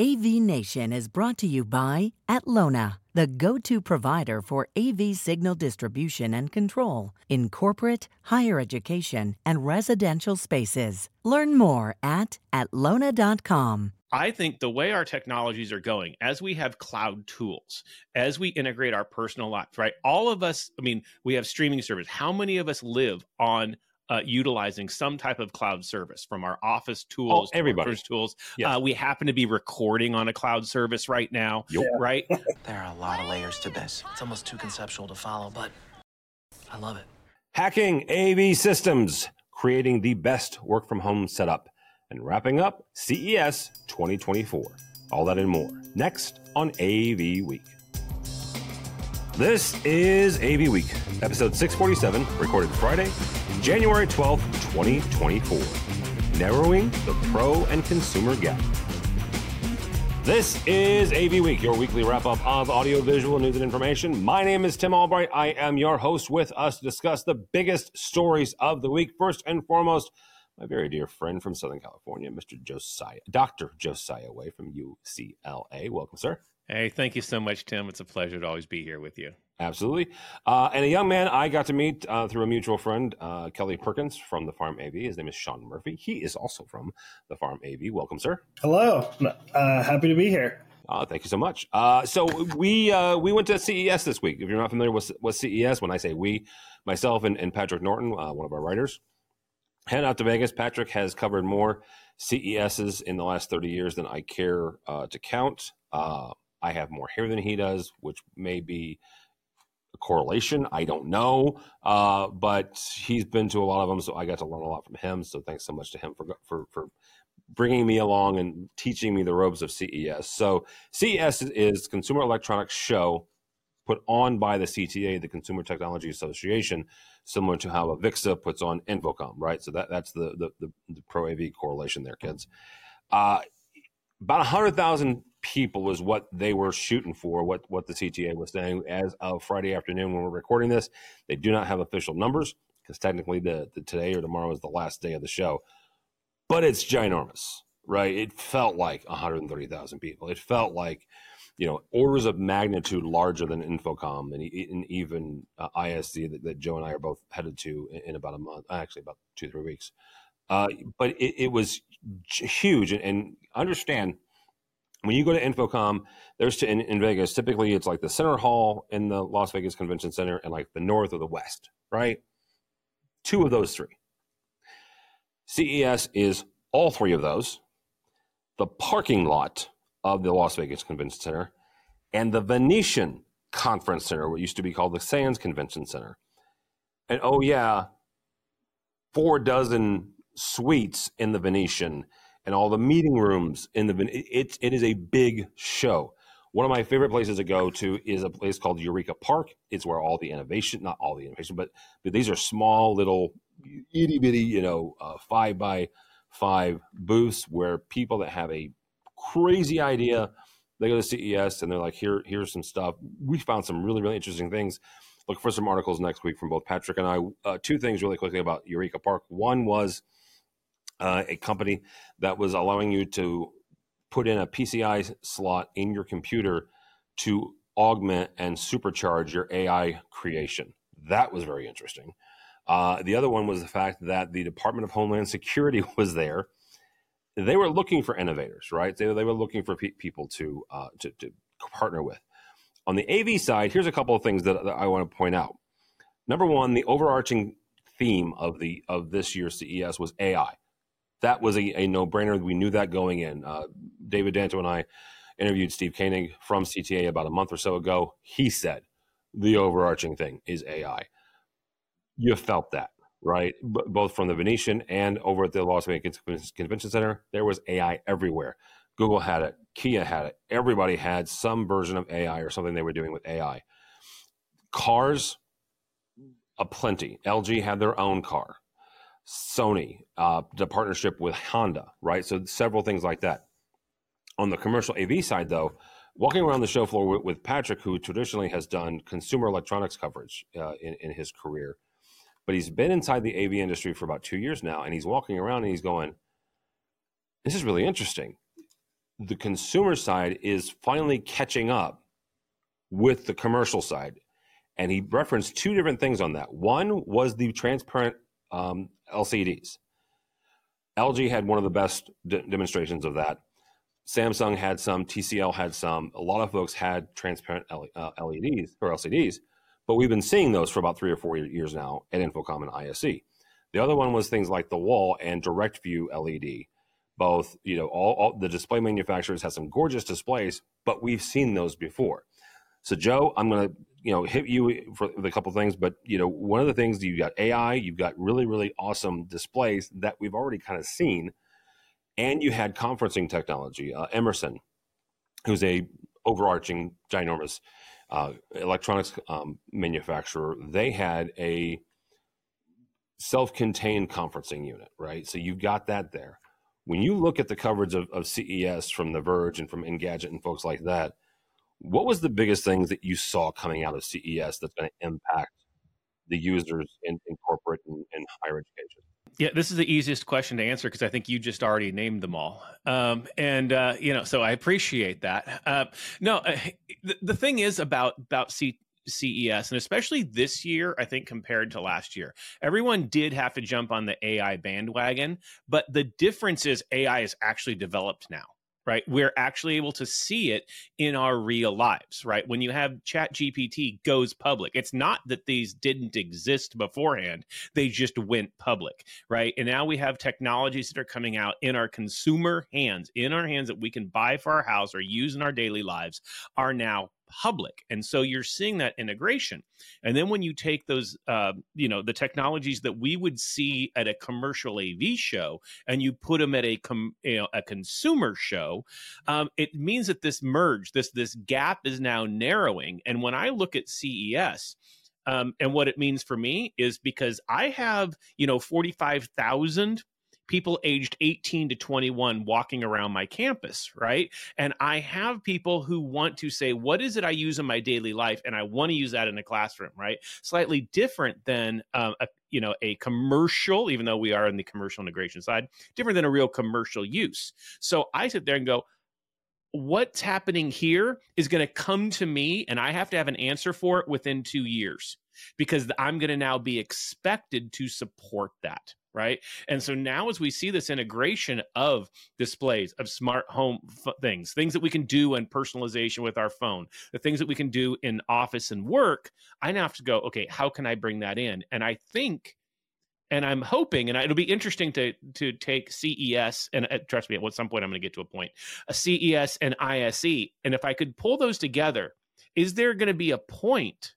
AV Nation is brought to you by Atlona, the go to provider for AV signal distribution and control in corporate, higher education, and residential spaces. Learn more at atlona.com. I think the way our technologies are going, as we have cloud tools, as we integrate our personal lives, right? All of us, I mean, we have streaming service. How many of us live on uh, utilizing some type of cloud service from our office tools, oh, everybody tools. Yes. Uh, we happen to be recording on a cloud service right now, yep. right? there are a lot of layers to this. It's almost too conceptual to follow, but I love it. Hacking AV systems, creating the best work from home setup, and wrapping up CES 2024. All that and more next on AV Week. This is AV Week, episode 647, recorded Friday, January 12th, 2024. Narrowing the pro and consumer gap. This is AV Week, your weekly wrap up of audiovisual news and information. My name is Tim Albright. I am your host with us to discuss the biggest stories of the week. First and foremost, my very dear friend from Southern California, Mr. Josiah, Dr. Josiah Way from UCLA. Welcome, sir. Hey, thank you so much, Tim. It's a pleasure to always be here with you. Absolutely. Uh, and a young man I got to meet uh, through a mutual friend, uh, Kelly Perkins from the Farm AV. His name is Sean Murphy. He is also from the Farm AV. Welcome, sir. Hello. Uh, happy to be here. Uh, thank you so much. Uh, so we we went to CES this week. If you're not familiar with, with CES, when I say we, myself and, and Patrick Norton, one of our writers, head out to Vegas. Patrick has covered more CESs in the last 30 years than I care to count. I have more hair than he does, which may be correlation. I don't know, uh, but he's been to a lot of them, so I got to learn a lot from him. So thanks so much to him for for for bringing me along and teaching me the ropes of CES. So CES is Consumer Electronics Show put on by the CTA, the Consumer Technology Association, similar to how Avixa puts on InfoComm, right? So that that's the the, the, the Pro AV correlation there, kids. Uh, about 100,000 people is what they were shooting for, what, what the CTA was saying as of Friday afternoon when we're recording this. They do not have official numbers because technically the, the today or tomorrow is the last day of the show, but it's ginormous, right? It felt like 130,000 people. It felt like, you know, orders of magnitude larger than InfoComm and, and even uh, ISE that, that, Joe and I are both headed to in, in about a month, actually about two, three weeks. Uh, but it, it, was huge. And, and, understand when you go to InfoComm, there's to, in, in, Vegas, typically it's like the center hall in the Las Vegas Convention Center and like the north or the west, right? Two of those three. CES is all three of those, the parking lot of the Las Vegas Convention Center, and the Venetian Conference Center, what used to be called the Sands Convention Center. And oh, yeah, four dozen suites in the Venetian and all the meeting rooms in the it, it is a big show. One of my favorite places to go to is a place called Eureka Park. It's where all the innovation, not all the innovation, but, but these are small little itty bitty, you know, uh, five by five booths where people that have a crazy idea, they go to CES and they're like, here, here's some stuff. We found some really, really interesting things. Look for some articles next week from both Patrick and I. Uh, two things really quickly about Eureka Park. One was uh, a company that was allowing you to put in a PCI slot in your computer to augment and supercharge your AI creation. That was very interesting. Uh, the other one was the fact that the Department of Homeland Security was there. They were looking for innovators, right? They, they were looking for pe- people to, uh, to, to partner with. On the AV side, here's a couple of things that, that I want to point out. Number one, the overarching theme of the of this year's CES was AI that was a, a no brainer. We knew that going in. Uh, David Danto and I interviewed Steve Koenig from CTA about a month or so ago. He said the overarching thing is AI. You felt that, right? B- both from the Venetian and over at the Las Vegas Convention Center, there was AI everywhere. Google had it, Kia had it. Everybody had some version of AI or something they were doing with AI. Cars, a plenty. LG had their own car. Sony, uh, the partnership with Honda, right? So several things like that. On the commercial AV side, though, walking around the show floor with, with Patrick, who traditionally has done consumer electronics coverage uh, in, in his career, but he's been inside the AV industry for about two years now, and he's walking around and he's going, "This is really interesting." the consumer side is finally catching up with the commercial side. And he referenced two different things on that. One was the transparent um, LCDs. LG had one of the best demonstrations of that. Samsung had some, TCL had some. A lot of folks had transparent LEDs uh, or LCDs, but we've been seeing those for about three or four years now at InfoComm and ISE. The other one was things like the wall and direct view LED. Both, you know, all, all the display manufacturers have some gorgeous displays, but we've seen those before. So, Joe, I'm going to you know hit you for a couple things, but you know one of the things you've got AI, you've got really really awesome displays that we've already kind of seen, and you had conferencing technology. Uh, Emerson, who's a overarching ginormous uh, electronics um, manufacturer, they had a self-contained conferencing unit, right? So you've got that there. When you look at the coverage of, of CES from The Verge and from Engadget and folks like that, what was the biggest things that you saw coming out of CES that's going to impact the users in, in corporate and, higher education? Yeah, this is the easiest question to answer because I think you just already named them all. Um, and uh, you know, so I appreciate that. Uh, no, uh, the, the thing is about about C- CES, and especially this year, I think compared to last year, everyone did have to jump on the AI bandwagon. But the difference is AI is actually developed now right? We're actually able to see it in our real lives right? When you have chat gpt goes public it's not that these didn't exist beforehand they just went public right? And now we have technologies that are coming out in our consumer hands in our hands that we can buy for our house or use in our daily lives are now public. And so you're seeing that integration. And then when you take those uh, you know the technologies that we would see at a commercial av show and you put them at a com- you know a consumer show um, it means that this merge this this gap is now narrowing. And when i look at ces um, and what it means for me is because I have, you know, 45,000 people aged 18 to 21 walking around my campus, right? And I have people who want to say, what is it I use in my daily life? And I want to use that in a classroom, right? Slightly different than um, a you know a commercial even though we are in the commercial integration side different than a real commercial use so i sit there and go what's happening here is going to come to me and i have to have an answer for it within two years because i'm going to now be expected to support that right? And so now, as we see this integration of displays, of smart home f- things, things that we can do in personalization with our phone, the things that we can do in office and work, I now have to go, okay, how can I bring that in? And I think. And I'm hoping, and it'll be interesting to to take CES and uh, trust me, at some point I'm going to get to a point, a CES and ISE, and if I could pull those together, is there going to be a point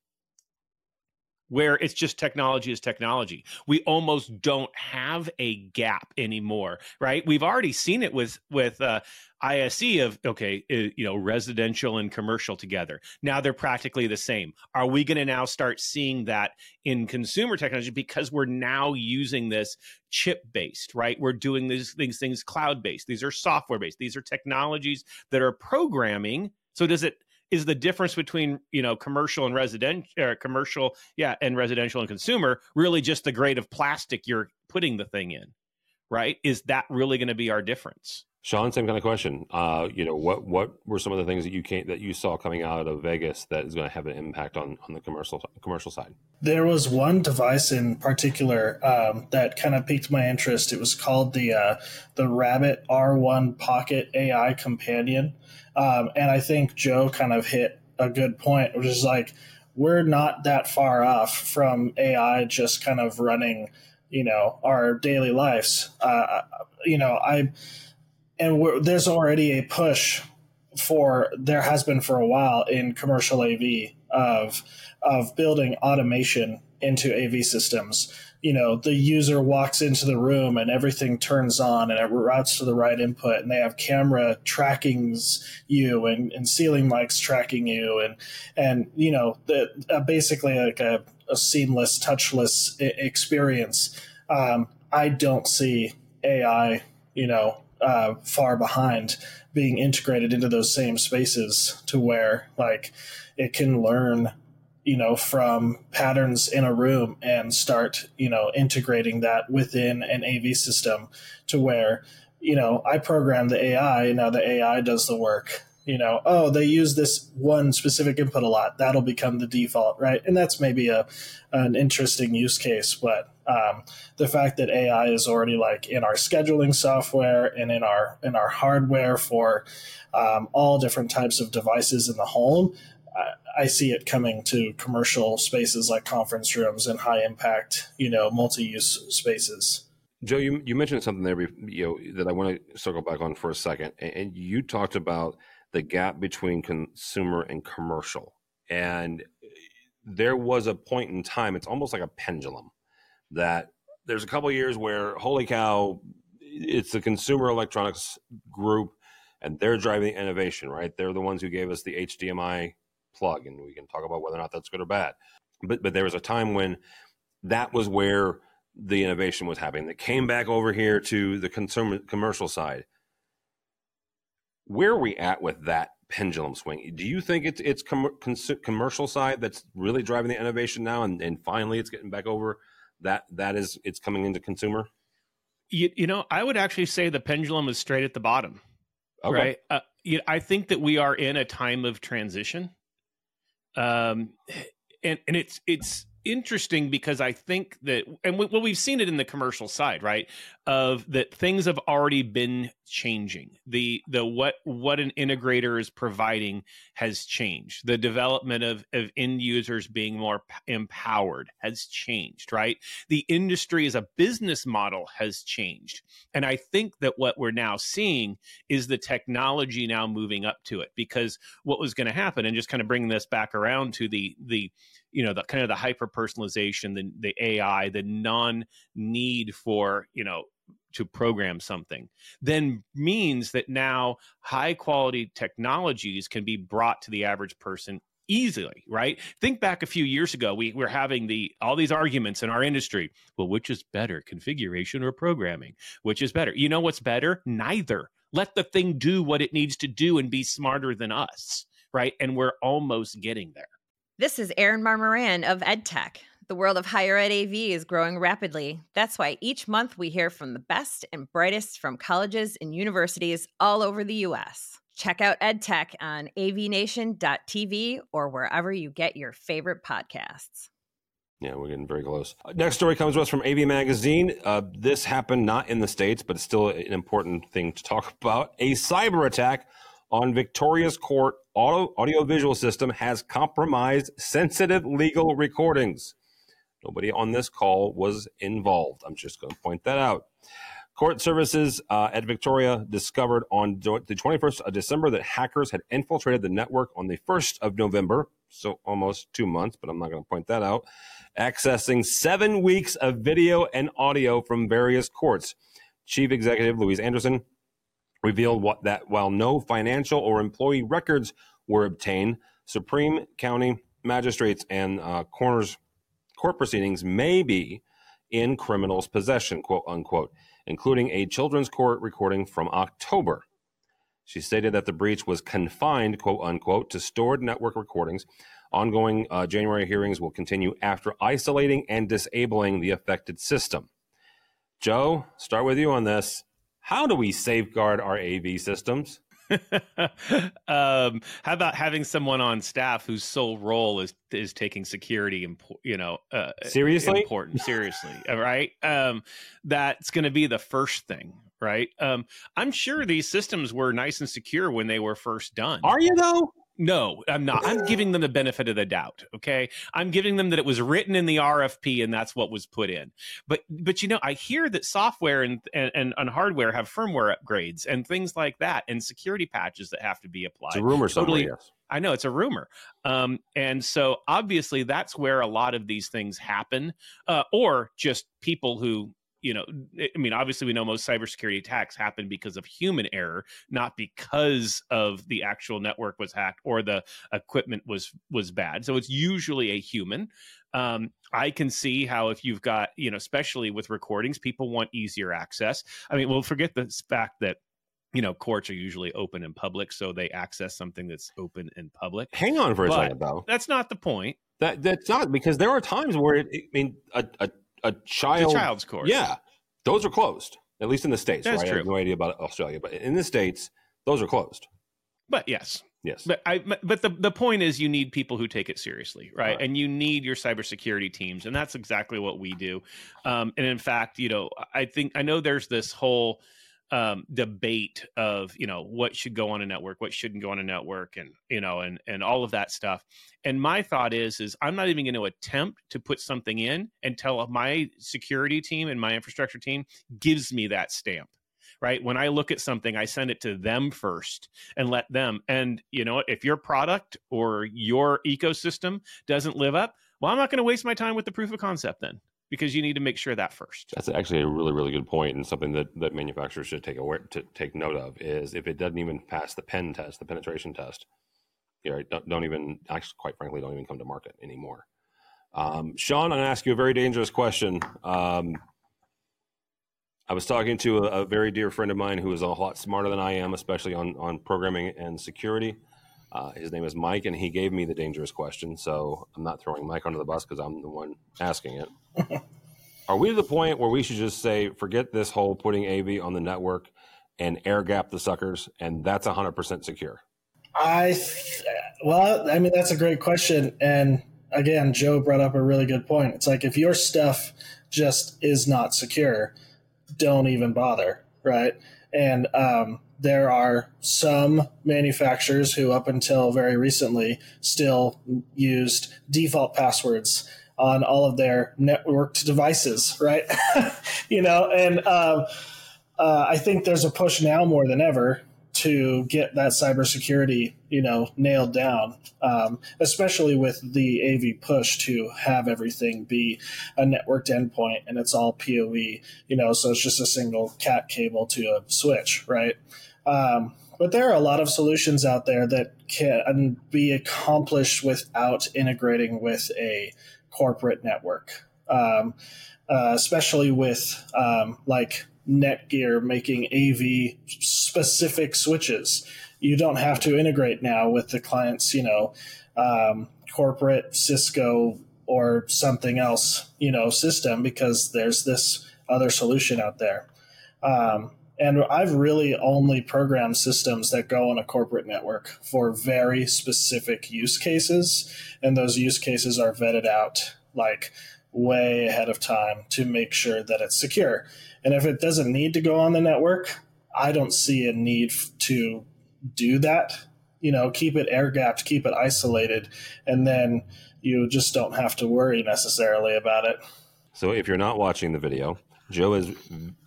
where it's just technology is technology. We almost don't have a gap anymore, right? We've already seen it with with uh, ISE of okay, uh, you know, residential and commercial together. Now they're practically the same. Are we going to now start seeing that in consumer technology because we're now using this chip based, right? We're doing these things things cloud based. These are software based. These are technologies that are programming. So does it is the difference between you know commercial and residential commercial yeah and residential and consumer really just the grade of plastic you're putting the thing in right? Is that really going to be our difference Sean, same kind of question. Uh, you know, what what were some of the things that you came that you saw coming out of Vegas that is going to have an impact on on the commercial commercial side? There was one device in particular um, that kind of piqued my interest. It was called the uh, the Rabbit R1 Pocket AI Companion, um, and I think Joe kind of hit a good point, which is like we're not that far off from AI just kind of running, you know, our daily lives. Uh, you know, I and there's already a push for there has been for a while in commercial AV of of building automation into AV systems. You know, the user walks into the room and everything turns on and it routes to the right input, and they have camera trackings you and, and ceiling mics tracking you, and and you know, the, uh, basically like a, a seamless, touchless experience. Um, I don't see AI, you know, uh, far behind being integrated into those same spaces to where like it can learn you know from patterns in a room and start you know integrating that within an av system to where you know, I program the AI, now the AI does the work. You know, oh, they use this one specific input a lot. That'll become the default, right? And that's maybe a an interesting use case, but um, the fact that AI is already like in our scheduling software and in our in our hardware for um, all different types of devices in the home, I, I see it coming to commercial spaces like conference rooms and high impact, you know, multi use spaces. Joe, you, you mentioned something there, you know, that I want to circle back on for a second, and, and you talked about the gap between consumer and commercial, and there was a point in time. It's almost like a pendulum that there's a couple years where, holy cow, it's the consumer electronics group, and they're driving innovation, right? They're the ones who gave us the HDMI plug, and we can talk about whether or not that's good or bad. But but there was a time when that was where the innovation was happening that came back over here to the consumer commercial side. Where are we at with that pendulum swing? Do you think it's it's com- commercial side that's really driving the innovation now, and, and finally it's getting back over that that is it's coming into consumer? You, you know, I would actually say the pendulum is straight at the bottom. Okay. Right. Uh, you I think that we are in a time of transition. Um, and and it's it's interesting because I think that, and we, well, we've seen it in the commercial side, right? Of that things have already been changing. The the what what an integrator is providing has changed. The development of of end users being more p- empowered has changed, right? The industry as a business model has changed, and I think that what we're now seeing is the technology now moving up to it because what was going to happen, and just kind of bringing this back around to the the you know the kind of the hyper personalization the, the ai the non need for you know to program something then means that now high quality technologies can be brought to the average person easily right? Think back a few years ago we were having the all these arguments in our industry. Well which is better configuration or programming? Which is better? You know what's better? Neither. Let the thing do what it needs to do and be smarter than us right? And we're almost getting there. This is Erin Marmoran of EdTech. The world of higher ed AV is growing rapidly. That's why each month we hear from the best and brightest from colleges and universities all over the U.S. Check out EdTech on avnation.tv or wherever you get your favorite podcasts. Yeah, we're getting very close. Uh, next story comes to us from AV Magazine. Uh, this happened not in the States, but it's still an important thing to talk about. A cyber attack on Victoria's court audio, audiovisual system has compromised sensitive legal recordings. Nobody on this call was involved. I'm just going to point that out. Court services uh, at Victoria discovered on the 21st of December that hackers had infiltrated the network on the 1st of November, so almost two months, but I'm not going to point that out, accessing seven weeks of video and audio from various courts. Chief Executive Louise Anderson revealed what, that while no financial or employee records were obtained, Supreme County magistrates and uh, coroners court proceedings may be in criminals' possession, quote unquote, including a children's court recording from October. She stated that the breach was confined, quote unquote, to stored network recordings. Ongoing uh, January hearings will continue after isolating and disabling the affected system. Joe, start with you on this how do we safeguard our AV systems? um, how about having someone on staff whose sole role is is taking security, impo- you know, uh, seriously important, seriously, right? Um, that's going to be the first thing, right? Um, I'm sure these systems were nice and secure when they were first done. Are you though? No, I'm not. I'm giving them the benefit of the doubt. Okay. I'm giving them that it was written in the RFP and that's what was put in. But but you know, I hear that software and and, and hardware have firmware upgrades and things like that and security patches that have to be applied. It's a rumor totally, yes. I know it's a rumor. Um, and so obviously that's where a lot of these things happen. Uh, or just people who you know, I mean, obviously, we know most cybersecurity attacks happen because of human error, not because of the actual network was hacked or the equipment was was bad. So it's usually a human. Um, I can see how if you've got, you know, especially with recordings, people want easier access. I mean, we'll forget the fact that you know courts are usually open in public so they access something that's open in public hang on for a but second though that's not the point that that's not because there are times where it, i mean a, a a child a child's court. Yeah, those are closed. At least in the states, That's right? I true. have no idea about Australia, but in the states, those are closed. But yes, Yes. But I but- but the the point is you need people who take it seriously, right? Right. And you need your cybersecurity teams, and that's exactly what we do. Um, and in fact, you know, I think I know there's this whole um, debate of you know what should go on a network, what shouldn't go on a network, and you know, and and all of that stuff. And my thought is, is I'm not even going to attempt to put something in until my security team and my infrastructure team gives me that stamp right? When I look at something, I send it to them first and let them. And you know, if your product or your ecosystem doesn't live up, well, I'm not going to waste my time with the proof of concept then, because you need to make sure that first. That's actually a really, really good point, and something that, that manufacturers should take aware to take note of is if it doesn't even pass the pen test, the penetration test, you know, don't, don't even actually, quite frankly, don't even come to market anymore. Um, Sean, I'm going to ask you a very dangerous question. Um, I was talking to a, a very dear friend of mine who is a lot smarter than I am, especially on on programming and security. Uh, his name is Mike, and he gave me the dangerous question. So I'm not throwing Mike under the bus because I'm the one asking it. Are we to the point where we should just say, forget this whole putting AV on the network and air gap the suckers, and that's 100% secure? I, well, I mean, that's a great question. And again, Joe brought up a really good point. It's like if your stuff just is not secure, don't even bother, right? And um, there are some manufacturers who, up until very recently, still used default passwords on all of their networked devices, right? you know, and um, uh, I think there's a push now more than ever to get that cybersecurity, you know, nailed down, um, especially with the AV push to have everything be a networked endpoint and it's all PoE, you know, so it's just a single cat cable to a switch, right? Um, but there are a lot of solutions out there that can be accomplished without integrating with a corporate network, um, uh, especially with um, like Netgear making AV specific switches. You don't have to integrate now with the client's, you know, um, corporate Cisco or something else, you know, system because there's this other solution out there. Um, and I've really only programmed systems that go on a corporate network for very specific use cases. And those use cases are vetted out like way ahead of time to make sure that it's secure. And if it doesn't need to go on the network, I don't see a need to do that. You know, keep it air gapped, keep it isolated, and then you just don't have to worry necessarily about it. So if you're not watching the video, Joe is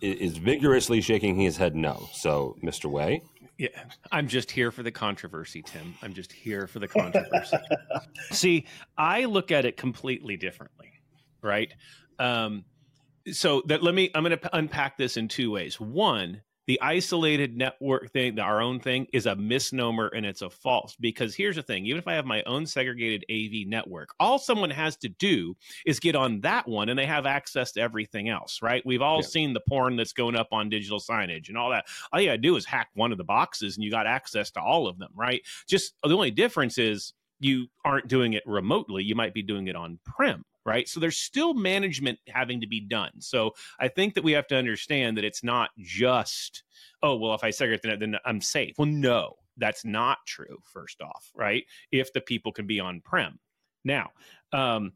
is vigorously shaking his head no. So, Mr. Way, Yeah, I'm just here for the controversy, Tim. I'm just here for the controversy. See, I look at it completely differently, right? Um, so that let me. I'm going to unpack this in two ways. One, the isolated network thing, our own thing, is a misnomer and it's a false. Because here's the thing: even if I have my own segregated AV network, all someone has to do is get on that one, and they have access to everything else, right? We've all Yeah. seen the porn that's going up on digital signage and all that all you gotta do is hack one of the boxes and you got access to all of them, right? Just the only difference is you aren't doing it remotely. You might be doing it on prem, right? So there's still management having to be done. So I think that we have to understand that it's not just, oh, well, if I segregate the then I'm safe. Well, no, that's not true, first off, right? If the people can be on prem. Now, um,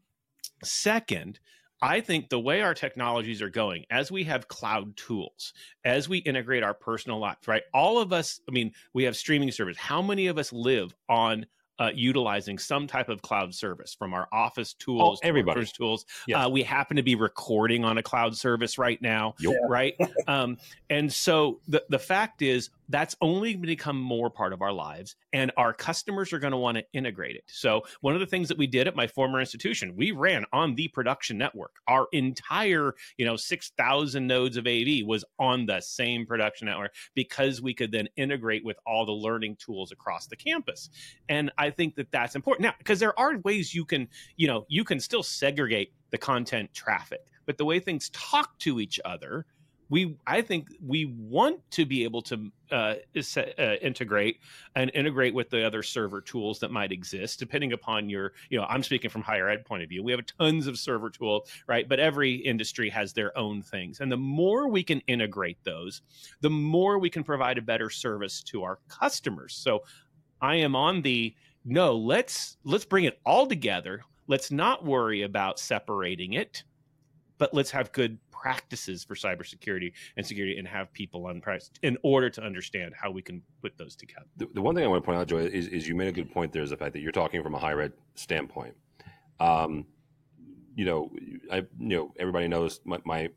second, I think the way our technologies are going, as we have cloud tools, as we integrate our personal lives, right? All of us, I mean, we have streaming service. How many of us live on uh, utilizing some type of cloud service from our office tools, to our everybody. tools? Yes. Uh, we happen to be recording on a cloud service right now, Yep. right? um, and so the the fact is that's only become more part of our lives, and our customers are going to want to integrate it. So one of the things that we did at my former institution, we ran on the production network. Our entire, you know, six thousand nodes of AV was on the same production network because we could then integrate with all the learning tools across the campus. And I think that that's important now because there are ways you can, you know, you can still segregate the content traffic, but the way things talk to each other we i think we want to be able to uh, uh, integrate and integrate with the other server tools that might exist depending upon your you know i'm speaking from higher ed point of view. We have tons of server tools right? But every industry has their own things. And the more we can integrate those the more we can provide a better service to our customers. So i am on the no let's let's bring it all together. Let's not worry about separating it but let's have good practices for cybersecurity and security and have people on price in order to understand how we can put those together. The, the one thing I want to point out, Joe, is, is, you made a good point there is the fact that you're talking from a higher ed standpoint. Um, you know, I, you know, everybody knows my, my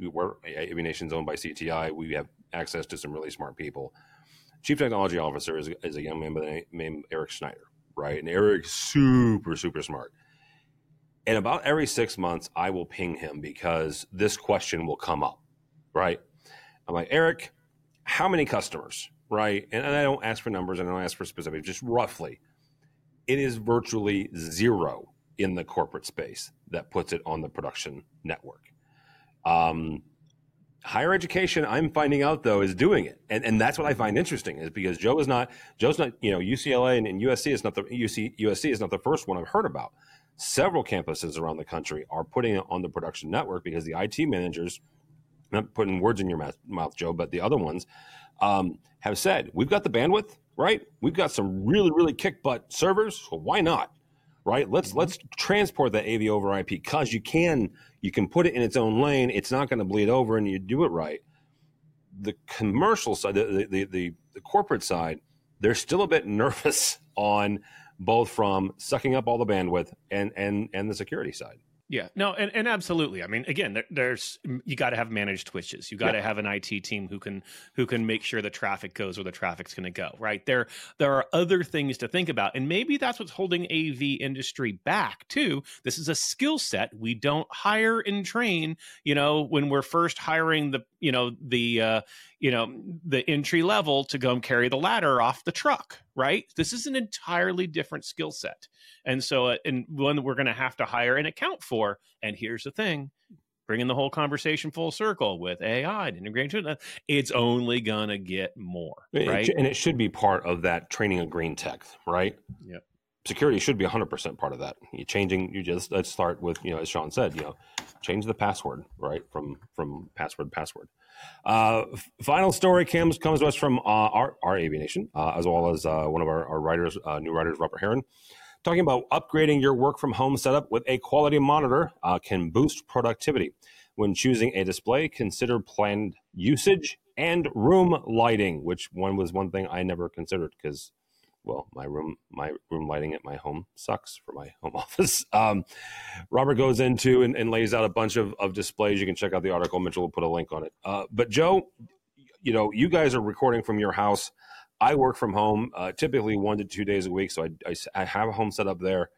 we're Nation's owned by CTI. We have access to some really smart people. Chief Technology Officer is, is a young man by the name Eric Schneider, right? And Eric's super, super smart and about every six months, I will ping him because this question will come up, right? I'm like, Eric, how many customers, right? And, and I don't ask for numbers and I don't ask for specifics, just roughly. It is virtually zero in the corporate space that puts it on the production network. Um, higher education, I'm finding out though, is doing it, and and that's what I find interesting is because Joe is not Joe's not you know UCLA and, and USC is not the UC USC is not the first one I've heard about several campuses around the country are putting it on the production network because the IT managers, not putting words in your mouth, mouth Joe, but the other ones um, have said, we've got the bandwidth, right? We've got some really, really kick butt servers. So why not? Right? Let's mm-hmm. let's transport that AV over IP because you can you can put it in its own lane. It's not going to bleed over, and you do it right. The commercial side, the the, the, the corporate side, they're still a bit nervous on both from sucking up all the bandwidth and and and the security side. Yeah, no, and, and absolutely. I mean, again, there, there's you got to have managed switches. You got to yeah. have an IT team who can who can make sure the traffic goes where the traffic's going to go. Right there, there are other things to think about, and maybe that's what's holding AV industry back too. This is a skill set we don't hire and train. You know, when we're first hiring the you know the uh, you know the entry level to go and carry the ladder off the truck. Right. This is an entirely different skill set. And so, uh, and one we're going to have to hire and account for. And here's the thing bringing the whole conversation full circle with AI and integration, uh, it's only going to get more. Right. and it should be part of that training of green tech, right? Yeah. Security should be 100% part of that. You changing, you just let's start with, you know, as Sean said, you know, change the password, right? From, from password password. Uh, final story comes comes to us from uh, our, our AV Nation, uh, as well as uh, one of our, our writers, uh, new writers, Robert Heron talking about upgrading your work from home setup with a quality monitor uh, can boost productivity. When choosing a display, consider planned usage and room lighting, which one was one thing I never considered because, well, my room my room lighting at my home sucks for my home office. Um, Robert goes into and, and, lays out a bunch of, of displays. You can check out the article. Mitchell will put a link on it. Uh, but Joe, you know, you guys are recording from your house. I work from home uh, typically one to two days a week, so I, I, I have a home set up there.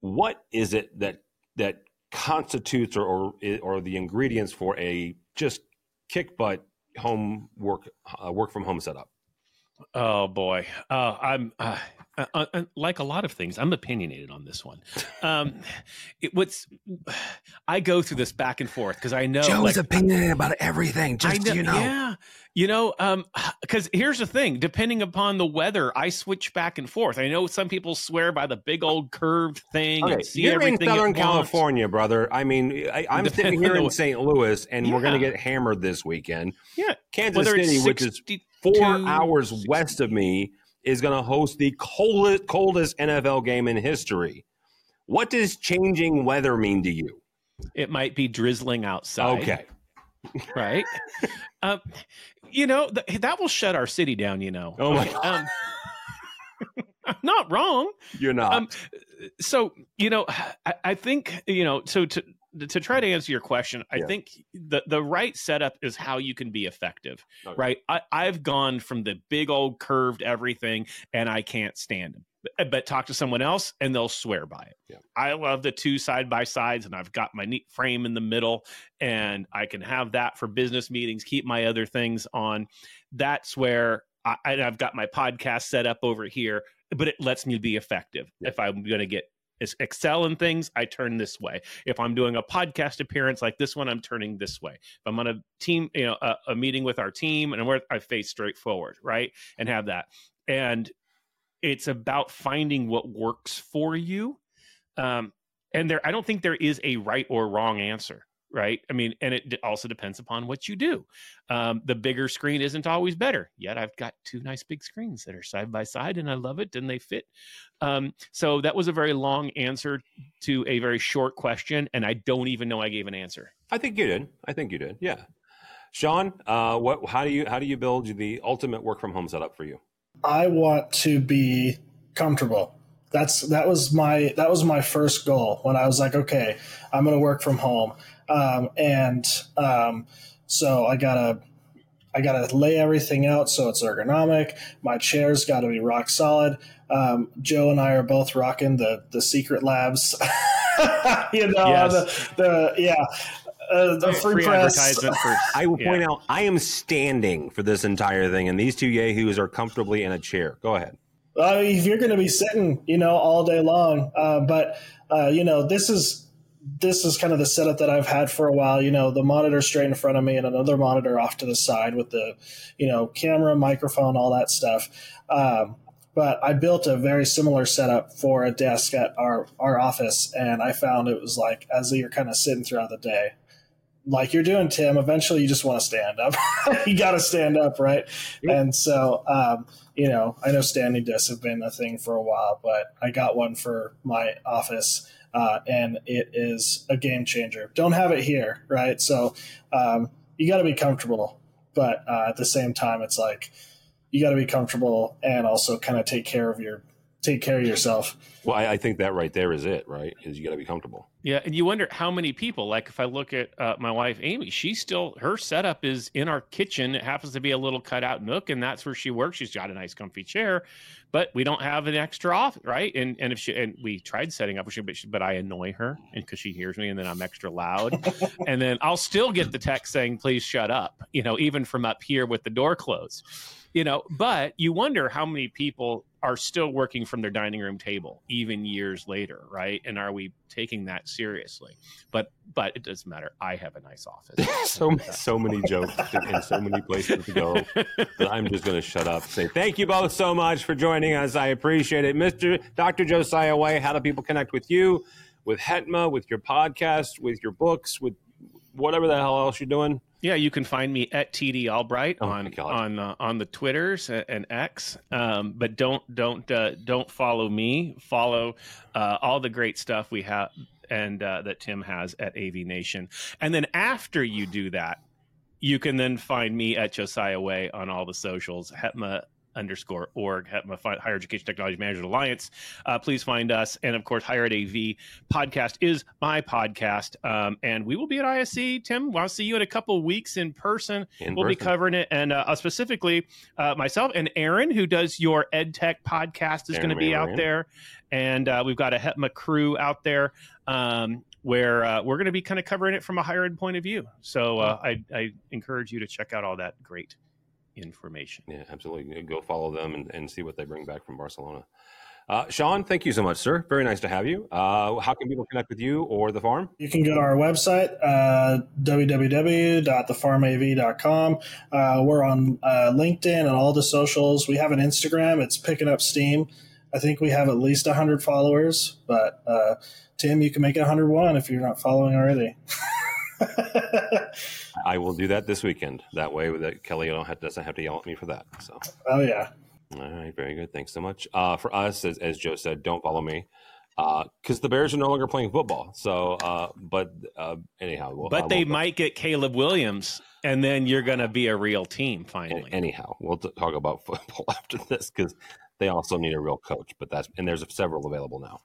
What is it that that constitutes or, or or the ingredients for a just kick butt home work uh, work from home setup? Oh boy, uh, I'm uh, uh, uh, like a lot of things. I'm opinionated on this one. Um, it, what's I go through this back and forth because I know Joe's like, opinionated about everything. Just know, you know, yeah, you know, because um, here's the thing: depending upon the weather, I switch back and forth. I know some people swear by the big old curved thing. Okay, you're in Southern California, brother. I mean, I, am sitting here in St. Louis, and yeah. we're going to get hammered this weekend. Yeah, Kansas City, which is four hours 60. west of me, is going to host the coldest, coldest NFL game in history. What does changing weather mean to you? It might be drizzling outside. Okay. Right. um, you know, th- that will shut our city down, you know. Oh, my um, I'm not wrong. You're not. Um, so, you know, I, I think, you know, so to, to try to answer your question, I yeah. think the the right setup is how you can be effective, oh, okay. right? I, I've gone from the big old curved everything, and I can't stand them. But, eh, but talk to someone else, and they'll swear by it. Yeah. I love the two side by sides, and I've got my neat frame in the middle, and I can have that for business meetings. Keep my other things on. That's where I, have got my podcast set up over here, but it lets me be effective yeah. if I'm going to get excel in things, I turn this way. If I'm doing a podcast appearance like this one, I'm turning this way. If I'm on a team, you know, a, a meeting with our team, and where I face straight forward, right, and have that. And it's about finding what works for you. Um, and there, I don't think there is a right or wrong answer right? I mean, and it also depends upon what you do. Um, the bigger screen isn't always better. Yet I've got two nice big screens that are side by side, and I love it, and they fit. Um, so that was a very long answer to a very short question, and I don't even know I gave an answer. I think you did. I think you did. Yeah, Sean, uh, what? How do you how do you build the ultimate work from home setup for you? I want to be comfortable that's that was my that was my first goal when I was like, okay, I'm going to work from home. Um, and um, so I gotta I gotta lay everything out so it's ergonomic. My chair's got to be rock solid. Um, Joe and I are both rocking the the Secret Labs, you know yes. the, the yeah. Uh, the free, free press. For, I will yeah. point out, I am standing for this entire thing, and these two yahoos are comfortably in a chair. Go ahead. Uh, if you're going to be sitting, you know, all day long, uh, but uh, you know, this is this is kind of the setup that I've had for a while. You know, the monitor straight in front of me and another monitor off to the side with the, you know, camera, microphone, all that stuff. Um, but I built a very similar setup for a desk at our, our office, and I found it was like as you're kind of sitting throughout the day, like you're doing, Tim. Eventually, you just want to stand up. you got to stand up, right? Yep. And so, um, you know, I know standing desks have been a thing for a while, but I got one for my office uh, and it is a game changer. Don't have it here, right? So um, you got to be comfortable, but uh, at the same time, it's like you got to be comfortable and also kind of take care of your take care of yourself. Well, I, I think that right there is it, right? Is you got to be comfortable. Yeah, and you wonder how many people. Like if I look at uh, my wife Amy, she still her setup is in our kitchen. It happens to be a little cutout nook, and that's where she works. She's got a nice, comfy chair, but we don't have an extra off, right? And and if she and we tried setting up, but, she, but I annoy her, and because she hears me, and then I'm extra loud, and then I'll still get the text saying, "Please shut up," you know, even from up here with the door closed you know but you wonder how many people are still working from their dining room table even years later right? And are we taking that seriously? But but it doesn't matter. I have a nice office. So so many jokes and so many places to go i'm just going to shut up say thank you both so much for joining us. I appreciate it. Mr dr josiah way how do people connect with you with hetma with your podcast with your books with whatever the hell else you're doing yeah, you can find me at TD Albright oh on on uh, on the Twitters and X. Um, but don't don't uh, don't follow me. Follow uh, all the great stuff we have and uh, that Tim has at AV Nation. And then after you do that, you can then find me at Josiah Way on all the socials. Hetma underscore org, Higher Education Technology Management Alliance. Uh, please find us. And of course, Higher Ed AV podcast is my podcast. Um, and we will be at ISE. Tim, I'll see you in a couple weeks in person. In we'll person. be covering it. And uh, specifically, uh, myself and Aaron, who does your Ed Tech podcast, is going to be out there. And uh, we've got a HETMA crew out there. Um, where uh, we're going to be kind of covering it from a higher ed point of view. So uh, I, I, encourage you to check out all that great information. Yeah, absolutely. Go follow them and, and see what they bring back from Barcelona. Uh, Sean, thank you so much, sir. Very nice to have you. Uh, how can people connect with you or the farm? You can go to our website, uh, www.thefarmav.com. Uh, we're on uh, LinkedIn and all the socials. We have an Instagram. It's picking up steam. I think we have at least 100 followers, but uh, Tim, you can make it 101 if you're not following already. I will do that this weekend. That way, that Kelly doesn't have to yell at me for that. So. Oh yeah. All right, very good. Thanks so much. Uh, for us, as, as Joe said, don't follow me because uh, the Bears are no longer playing football. So, uh, but uh, anyhow, we'll, but they might get Caleb Williams, and then you're going to be a real team finally. Anyhow, we'll t- talk about football after this because they also need a real coach. But that's and there's several available now.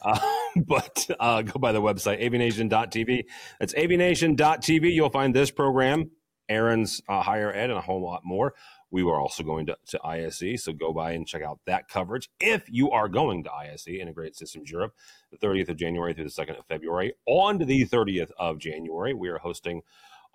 Uh, but uh, go by the website, avnation.tv. That's avnation.tv. You'll find this program, Aaron's uh, Higher Ed, and a whole lot more. We were also going to, to ISE, so go by and check out that coverage. If you are going to ISE, Integrated Systems Europe, the 30th of January through the 2nd of February. On to the 30th of January, we are hosting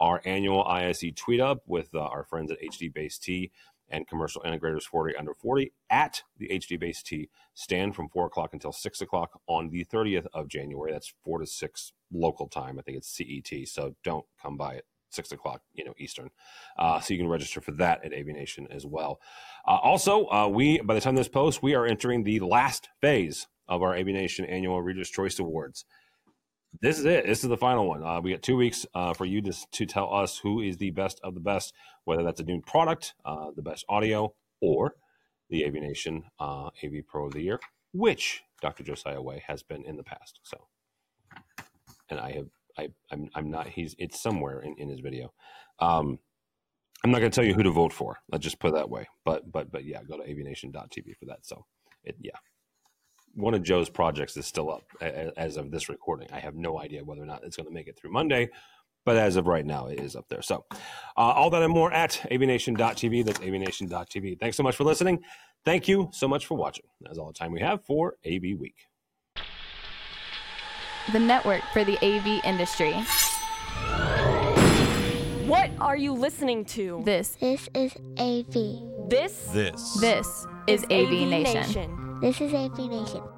our annual ISE Tweet Up with uh, our friends at HD Base T and commercial integrators 40 under 40 at the HD Base T stand from 4 o'clock until 6 o'clock on the 30th of January. That's 4 to 6 local time. I think it's CET. So don't come by at 6 o'clock, you know, Eastern. Uh, so you can register for that at AV Nation as well. Uh, also, uh, we, by the time this posts, we are entering the last phase of our AV Nation Annual Reader's Choice Awards this is it. This is the final one. Uh, we got two weeks uh, for you to, to tell us who is the best of the best, whether that's a new product, uh, the best audio, or the AV Nation uh, AV Pro of the Year, which Dr. Josiah Way has been in the past. So, and I have, I, I'm, I'm not. He's, it's somewhere in, in his video. Um, I'm not going to tell you who to vote for. Let's just put it that way. But, but, but yeah, go to avnation.tv for that. So, it, yeah, one of Joe's projects is still up as of this recording. I have no idea whether or not it's going to make it through Monday, but as of right now, it is up there. So, uh, all that and more at avnation.tv. That's avnation.tv. Thanks so much for listening. Thank you so much for watching. That's all the time we have for AV Week. The network for the AV industry. What are you listening to? This. This is AV. This. This. This is, AV, Nation. This is AV Nation.